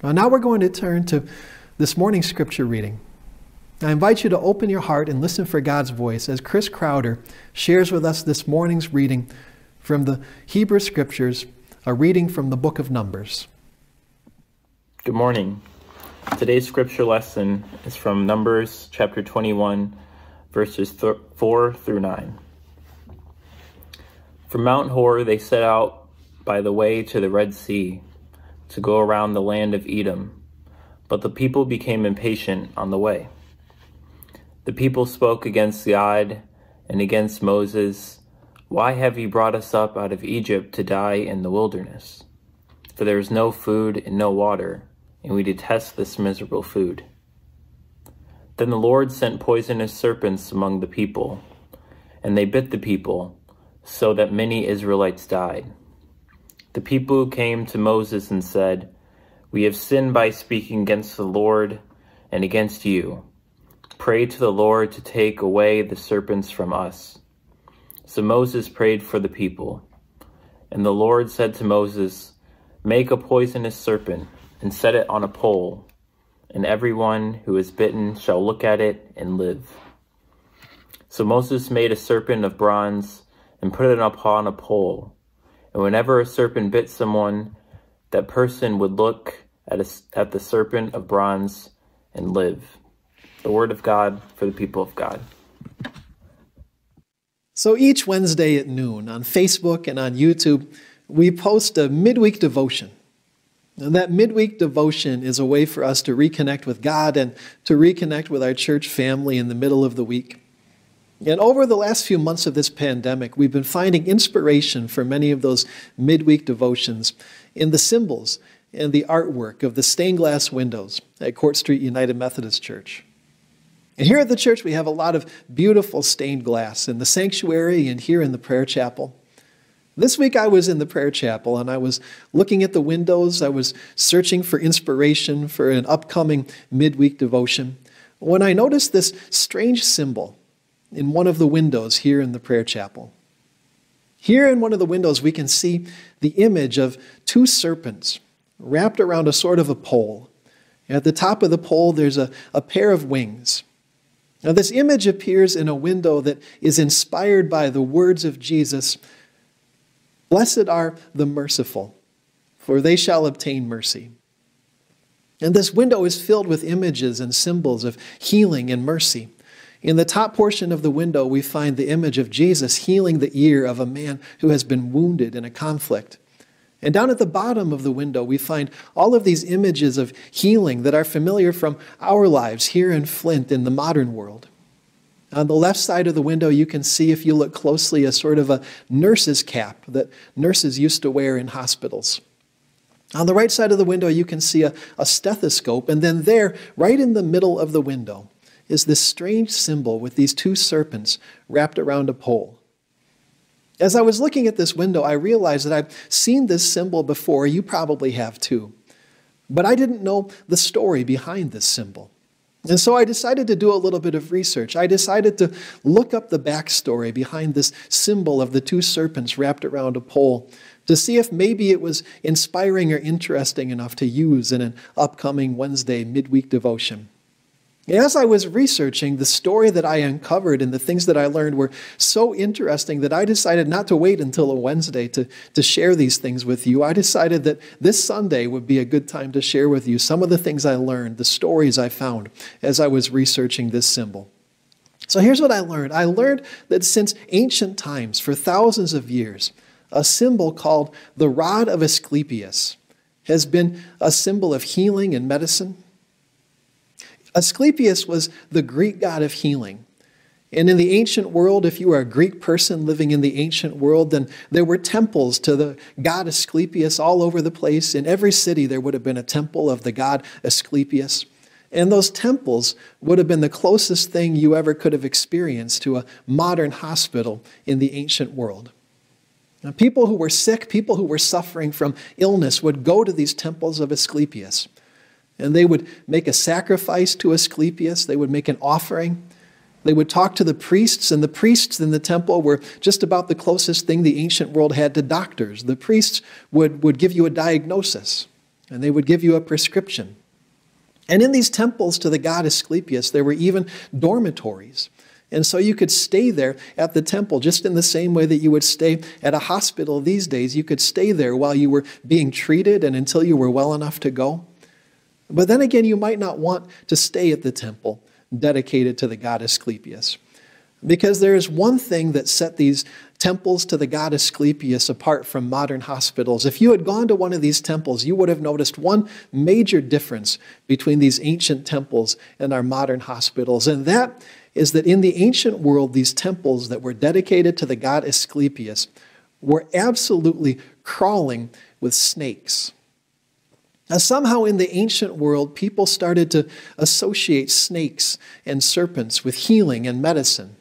Well, now we're going to turn to this morning's scripture reading. I invite you to open your heart and listen for God's voice as Chris Crowder shares with us this morning's reading from the Hebrew Scriptures, a reading from the book of Numbers. Good morning. Today's scripture lesson is from Numbers chapter 21, verses 4 through 9. From Mount Hor they set out by the way to the Red Sea to go around the land of Edom, but the people became impatient on the way. The people spoke against God and against Moses. Why have you brought us up out of Egypt to die in the wilderness? For there is no food and no water, and we detest this miserable food. Then the Lord sent poisonous serpents among the people, and they bit the people, so that many Israelites died. The people came to Moses and said, We have sinned by speaking against the Lord and against you. Pray to the Lord to take away the serpents from us. So Moses prayed for the people. And the Lord said to Moses, Make a poisonous serpent and set it on a pole, and everyone who is bitten shall look at it and live. So Moses made a serpent of bronze and put it upon a pole. And whenever a serpent bit someone, that person would look at, a, at the serpent of bronze and live. The word of God for the people of God. So each Wednesday at noon on Facebook and on YouTube, we post a midweek devotion. And that midweek devotion is a way for us to reconnect with God and to reconnect with our church family in the middle of the week. And over the last few months of this pandemic, we've been finding inspiration for many of those midweek devotions in the symbols and the artwork of the stained glass windows at Court Street United Methodist Church. And here at the church, we have a lot of beautiful stained glass in the sanctuary and here in the prayer chapel. This week I was in the prayer chapel and I was looking at the windows. I was searching for inspiration for an upcoming midweek devotion when I noticed this strange symbol in one of the windows here in the prayer chapel. Here in one of the windows, we can see the image of two serpents wrapped around a sort of a pole. At the top of the pole, there's a, a pair of wings. Now, this image appears in a window that is inspired by the words of Jesus Blessed are the merciful, for they shall obtain mercy. And this window is filled with images and symbols of healing and mercy. In the top portion of the window, we find the image of Jesus healing the ear of a man who has been wounded in a conflict. And down at the bottom of the window, we find all of these images of healing that are familiar from our lives here in Flint in the modern world. On the left side of the window, you can see, if you look closely, a sort of a nurse's cap that nurses used to wear in hospitals. On the right side of the window, you can see a, a stethoscope, and then there, right in the middle of the window, is this strange symbol with these two serpents wrapped around a pole. As I was looking at this window, I realized that I've seen this symbol before. You probably have too. But I didn't know the story behind this symbol. And so I decided to do a little bit of research. I decided to look up the backstory behind this symbol of the two serpents wrapped around a pole to see if maybe it was inspiring or interesting enough to use in an upcoming Wednesday midweek devotion. As I was researching, the story that I uncovered and the things that I learned were so interesting that I decided not to wait until a Wednesday to, to share these things with you. I decided that this Sunday would be a good time to share with you some of the things I learned, the stories I found as I was researching this symbol. So here's what I learned I learned that since ancient times, for thousands of years, a symbol called the rod of Asclepius has been a symbol of healing and medicine Asclepius was the Greek god of healing. And in the ancient world, if you were a Greek person living in the ancient world, then there were temples to the god Asclepius all over the place. In every city, there would have been a temple of the god Asclepius. And those temples would have been the closest thing you ever could have experienced to a modern hospital in the ancient world. Now, people who were sick, people who were suffering from illness, would go to these temples of Asclepius. And they would make a sacrifice to Asclepius, they would make an offering. They would talk to the priests, and the priests in the temple were just about the closest thing the ancient world had to doctors. The priests would, would give you a diagnosis. and they would give you a prescription. And in these temples to the god Asclepius, there were even dormitories. And so you could stay there at the temple just in the same way that you would stay at a hospital these days. You could stay there while you were being treated and until you were well enough to go. But then again, you might not want to stay at the temple dedicated to the god Asclepius. Because there is one thing that set these temples to the god Asclepius apart from modern hospitals. If you had gone to one of these temples, you would have noticed one major difference between these ancient temples and our modern hospitals. And that is that in the ancient world, these temples that were dedicated to the god Asclepius were absolutely crawling with snakes. Now, somehow in the ancient world, people started to associate snakes and serpents with healing and medicine.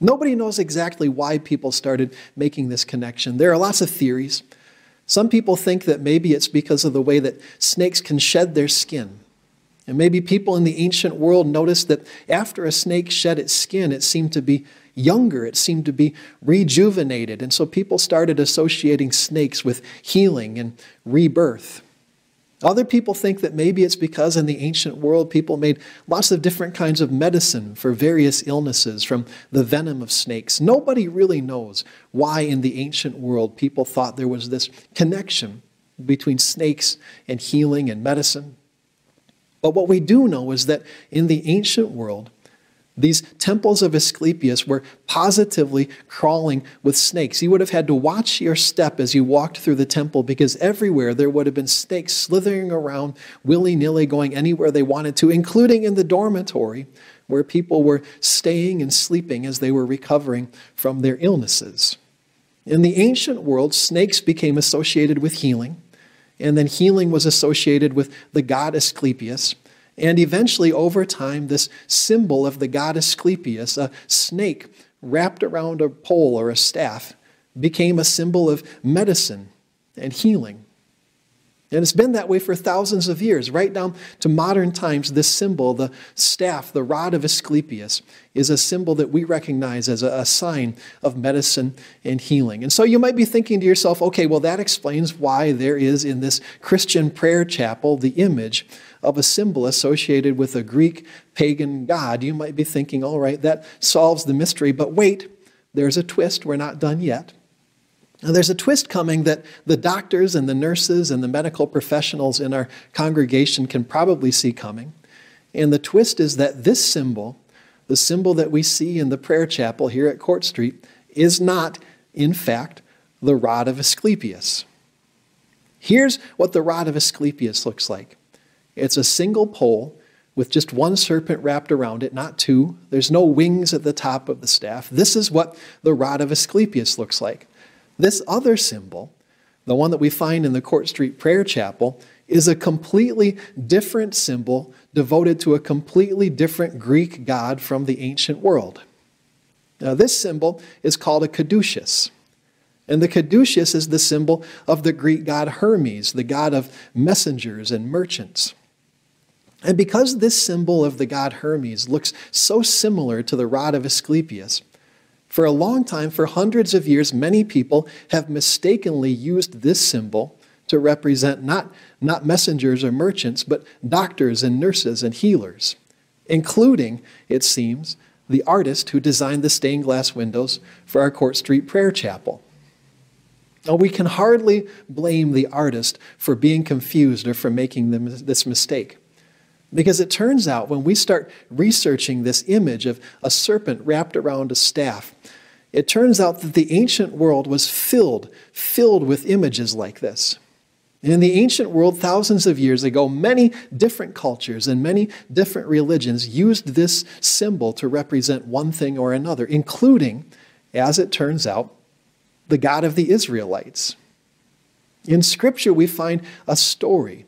Nobody knows exactly why people started making this connection. There are lots of theories. Some people think that maybe it's because of the way that snakes can shed their skin. And maybe people in the ancient world noticed that after a snake shed its skin, it seemed to be younger, it seemed to be rejuvenated. And so people started associating snakes with healing and rebirth. Other people think that maybe it's because in the ancient world people made lots of different kinds of medicine for various illnesses from the venom of snakes. Nobody really knows why in the ancient world people thought there was this connection between snakes and healing and medicine. But what we do know is that in the ancient world, these temples of Asclepius were positively crawling with snakes. You would have had to watch your step as you walked through the temple because everywhere there would have been snakes slithering around willy nilly, going anywhere they wanted to, including in the dormitory where people were staying and sleeping as they were recovering from their illnesses. In the ancient world, snakes became associated with healing, and then healing was associated with the god Asclepius. And eventually, over time, this symbol of the god Asclepius, a snake wrapped around a pole or a staff, became a symbol of medicine and healing. And it's been that way for thousands of years. Right down to modern times, this symbol, the staff, the rod of Asclepius, is a symbol that we recognize as a, sign of medicine and healing. And so you might be thinking to yourself, okay, well, that explains why there is in this Christian prayer chapel the image of a symbol associated with a Greek pagan god, you might be thinking, all right, that solves the mystery. But wait, there's a twist. We're not done yet. Now, there's a twist coming that the doctors and the nurses and the medical professionals in our congregation can probably see coming. And the twist is that this symbol, the symbol that we see in the prayer chapel here at Court Street, is not, in fact, the rod of Asclepius. Here's what the rod of Asclepius looks like it's a single pole with just one serpent wrapped around it, not two. There's no wings at the top of the staff. This is what the rod of Asclepius looks like. This other symbol, the one that we find in the Court Street Prayer Chapel, is a completely different symbol devoted to a completely different Greek god from the ancient world. Now, this symbol is called a caduceus. And the caduceus is the symbol of the Greek god Hermes, the god of messengers and merchants. And because this symbol of the god Hermes looks so similar to the rod of Asclepius, for a long time, for hundreds of years, many people have mistakenly used this symbol to represent not, not messengers or merchants, but doctors and nurses and healers, including, it seems, the artist who designed the stained glass windows for our Court Street Prayer Chapel. Now, we can hardly blame the artist for being confused or for making this mistake. Because it turns out when we start researching this image of a serpent wrapped around a staff, it turns out that the ancient world was filled, filled with images like this. And in the ancient world, thousands of years ago, many different cultures and many different religions used this symbol to represent one thing or another, including, as it turns out, the God of the Israelites. In Scripture, we find a story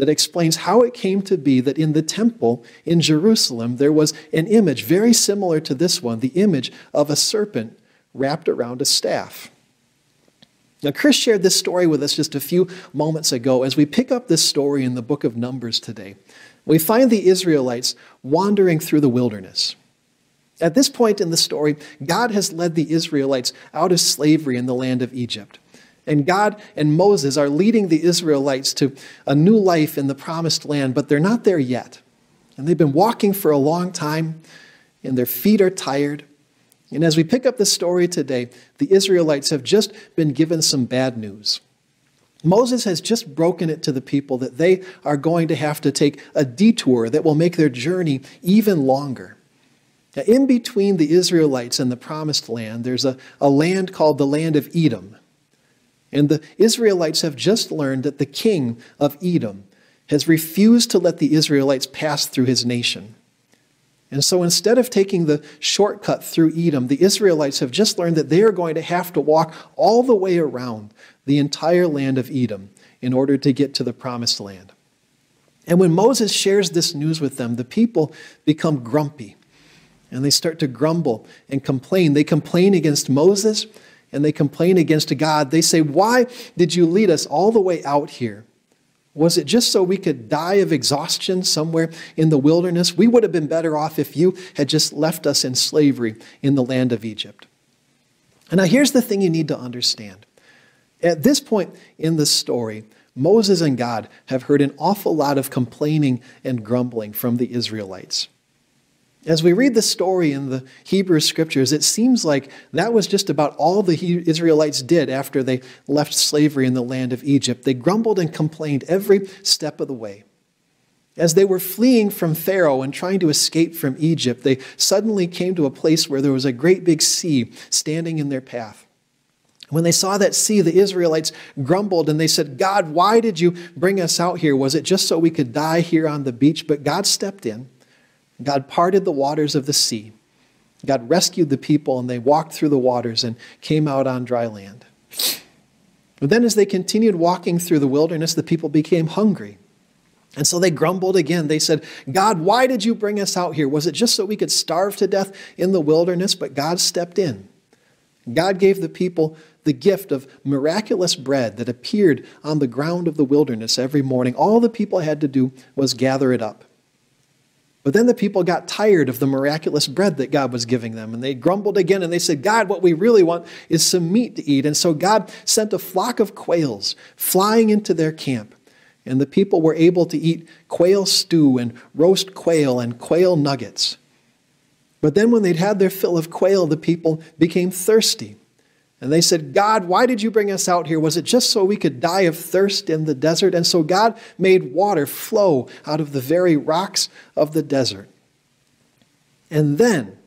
that explains how it came to be that in the temple in Jerusalem there was an image very similar to this one, the image of a serpent wrapped around a staff. Now, Chris shared this story with us just a few moments ago. As we pick up this story in the book of Numbers today, we find the Israelites wandering through the wilderness. At this point in the story, God has led the Israelites out of slavery in the land of Egypt. And God and Moses are leading the Israelites to a new life in the promised land, but they're not there yet. And they've been walking for a long time, and their feet are tired. And as we pick up the story today, the Israelites have just been given some bad news. Moses has just broken it to the people that they are going to have to take a detour that will make their journey even longer. Now, in between the Israelites and the promised land, there's a, a land called the land of Edom. And the Israelites have just learned that the king of Edom has refused to let the Israelites pass through his nation. And so instead of taking the shortcut through Edom, the Israelites have just learned that they are going to have to walk all the way around the entire land of Edom in order to get to the promised land. And when Moses shares this news with them, the people become grumpy and they start to grumble and complain. They complain against Moses and they complain against God. They say, Why did you lead us all the way out here? Was it just so we could die of exhaustion somewhere in the wilderness? We would have been better off if you had just left us in slavery in the land of Egypt. And now here's the thing you need to understand. At this point in the story, Moses and God have heard an awful lot of complaining and grumbling from the Israelites. As we read the story in the Hebrew scriptures, it seems like that was just about all the Israelites did after they left slavery in the land of Egypt. They grumbled and complained every step of the way. As they were fleeing from Pharaoh and trying to escape from Egypt, they suddenly came to a place where there was a great big sea standing in their path. When they saw that sea, the Israelites grumbled and they said, God, why did you bring us out here? Was it just so we could die here on the beach? But God stepped in God parted the waters of the sea. God rescued the people, and they walked through the waters and came out on dry land. But then, as they continued walking through the wilderness, the people became hungry. And so they grumbled again. They said, God, why did you bring us out here? Was it just so we could starve to death in the wilderness? But God stepped in. God gave the people the gift of miraculous bread that appeared on the ground of the wilderness every morning. All the people had to do was gather it up. But then the people got tired of the miraculous bread that God was giving them, and they grumbled again and they said, God, what we really want is some meat to eat. And so God sent a flock of quails flying into their camp, and the people were able to eat quail stew and roast quail and quail nuggets. But then when they'd had their fill of quail, the people became thirsty. And they said, God, why did you bring us out here? Was it just so we could die of thirst in the desert? And so God made water flow out of the very rocks of the desert. And then,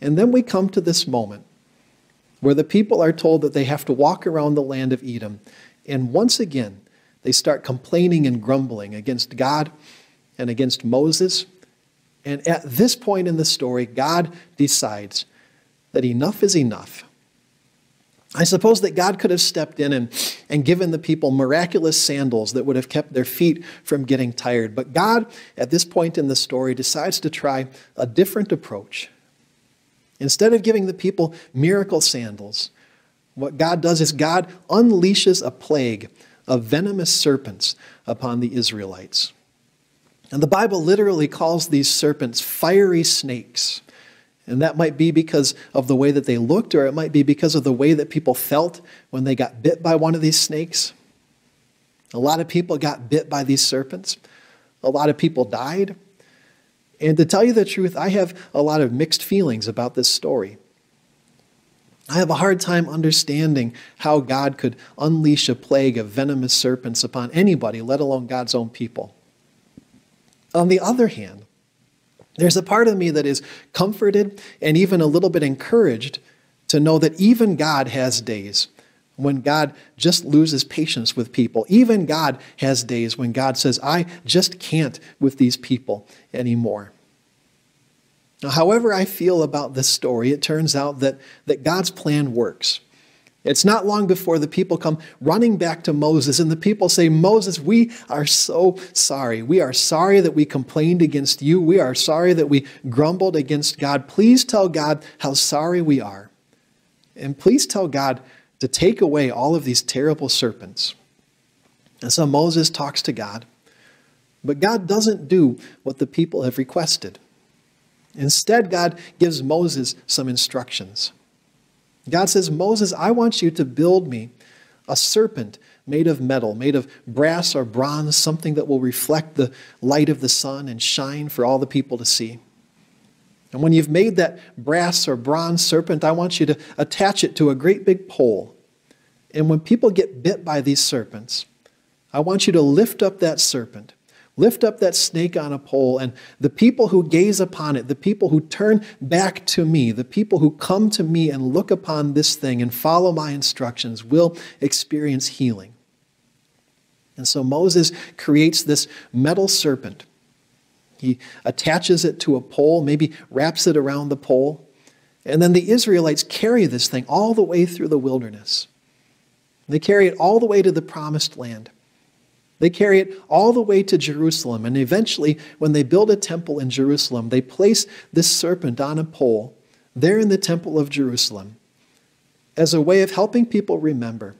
and then we come to this moment where the people are told that they have to walk around the land of Edom. And once again, they start complaining and grumbling against God and against Moses. And at this point in the story, God decides that enough is enough I suppose that God could have stepped in and, and given the people miraculous sandals that would have kept their feet from getting tired. But God, at this point in the story, decides to try a different approach. Instead of giving the people miracle sandals, what God does is God unleashes a plague of venomous serpents upon the Israelites. And the Bible literally calls these serpents fiery snakes. And that might be because of the way that they looked, or it might be because of the way that people felt when they got bit by one of these snakes. A lot of people got bit by these serpents. A lot of people died. And to tell you the truth, I have a lot of mixed feelings about this story. I have a hard time understanding how God could unleash a plague of venomous serpents upon anybody, let alone God's own people. On the other hand, there's a part of me that is comforted and even a little bit encouraged to know that even God has days when God just loses patience with people. Even God has days when God says, I just can't with these people anymore. Now, however I feel about this story, it turns out that, that God's plan works. It's not long before the people come running back to Moses, and the people say, Moses, we are so sorry. We are sorry that we complained against you. We are sorry that we grumbled against God. Please tell God how sorry we are. And please tell God to take away all of these terrible serpents. And so Moses talks to God, but God doesn't do what the people have requested. Instead, God gives Moses some instructions. God says, Moses, I want you to build me a serpent made of metal, made of brass or bronze, something that will reflect the light of the sun and shine for all the people to see. And when you've made that brass or bronze serpent, I want you to attach it to a great big pole. And when people get bit by these serpents, I want you to lift up that serpent Lift up that snake on a pole, and the people who gaze upon it, the people who turn back to me, the people who come to me and look upon this thing and follow my instructions will experience healing. And so Moses creates this metal serpent. He attaches it to a pole, maybe wraps it around the pole. And then the Israelites carry this thing all the way through the wilderness. They carry it all the way to the promised land. They carry it all the way to Jerusalem. And eventually, when they build a temple in Jerusalem, they place this serpent on a pole there in the temple of Jerusalem as a way of helping people remember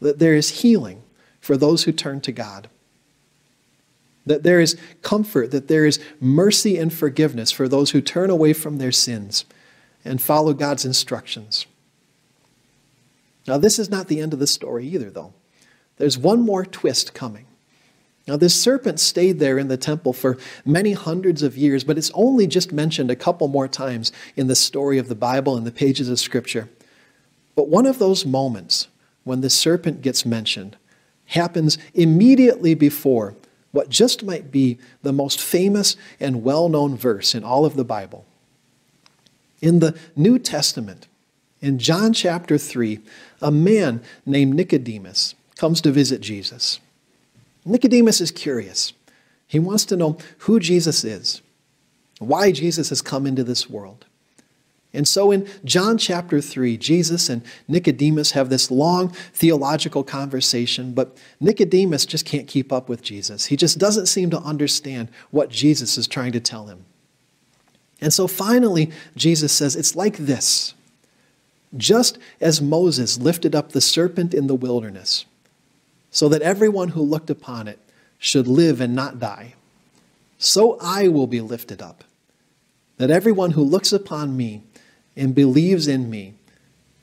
that there is healing for those who turn to God. That there is comfort, that there is mercy and forgiveness for those who turn away from their sins and follow God's instructions. Now, this is not the end of the story either, though. There's one more twist coming. Now, this serpent stayed there in the temple for many hundreds of years, but it's only just mentioned a couple more times in the story of the Bible and the pages of Scripture. But one of those moments when the serpent gets mentioned happens immediately before what just might be the most famous and well known verse in all of the Bible. In the New Testament, in John chapter 3, a man named Nicodemus comes to visit Jesus. Nicodemus is curious. He wants to know who Jesus is, why Jesus has come into this world. And so in John chapter 3, Jesus and Nicodemus have this long theological conversation, but Nicodemus just can't keep up with Jesus. He just doesn't seem to understand what Jesus is trying to tell him. And so finally, Jesus says, It's like this. Just as Moses lifted up the serpent in the wilderness, so that everyone who looked upon it should live and not die. So I will be lifted up, that everyone who looks upon me and believes in me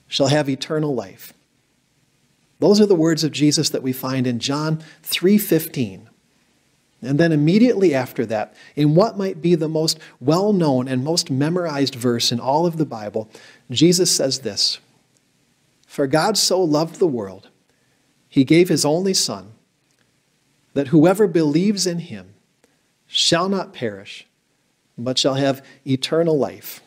shall have eternal life. Those are the words of Jesus that we find in John 3:15. And then immediately after that, in what might be the most well-known and most memorized verse in all of the Bible, Jesus says this: For God so loved the world he gave his only Son, that whoever believes in him shall not perish, but shall have eternal life.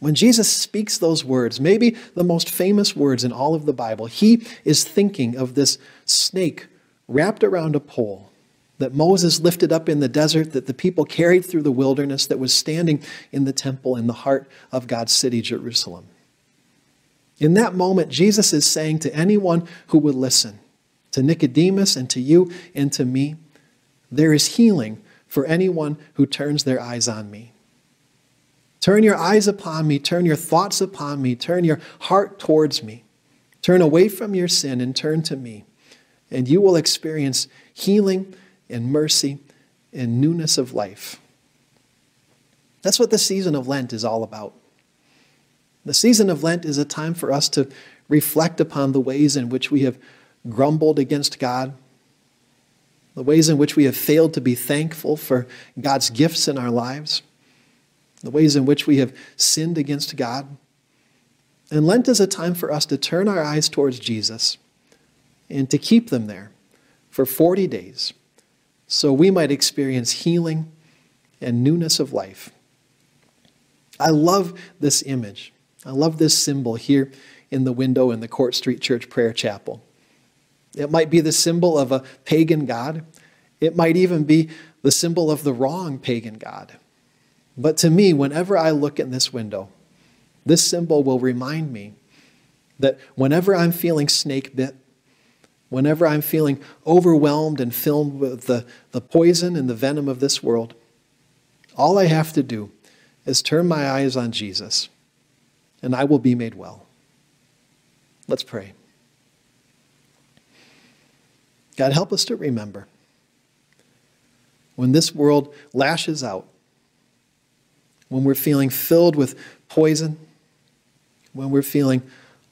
When Jesus speaks those words, maybe the most famous words in all of the Bible, he is thinking of this snake wrapped around a pole that Moses lifted up in the desert, that the people carried through the wilderness, that was standing in the temple in the heart of God's city, Jerusalem. In that moment, Jesus is saying to anyone who would listen, to Nicodemus and to you and to me, there is healing for anyone who turns their eyes on me. Turn your eyes upon me, turn your thoughts upon me, turn your heart towards me. Turn away from your sin and turn to me, and you will experience healing and mercy and newness of life. That's what the season of Lent is all about. The season of Lent is a time for us to reflect upon the ways in which we have grumbled against God, the ways in which we have failed to be thankful for God's gifts in our lives, the ways in which we have sinned against God. And Lent is a time for us to turn our eyes towards Jesus and to keep them there for 40 days so we might experience healing and newness of life. I love this image I love this symbol here in the window in the Court Street Church Prayer Chapel. It might be the symbol of a pagan god. It might even be the symbol of the wrong pagan god. But to me, whenever I look in this window, this symbol will remind me that whenever I'm feeling snake bit, whenever I'm feeling overwhelmed and filled with the, the poison and the venom of this world, all I have to do is turn my eyes on Jesus and I will be made well. Let's pray. God, help us to remember when this world lashes out, when we're feeling filled with poison, when we're feeling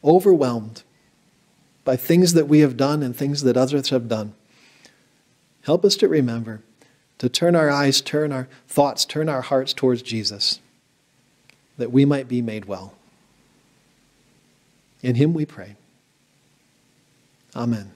overwhelmed, by things that we have done and things that others have done. Help us to remember to turn our eyes, turn our thoughts, turn our hearts towards Jesus, that we might be made well. In him we pray. Amen.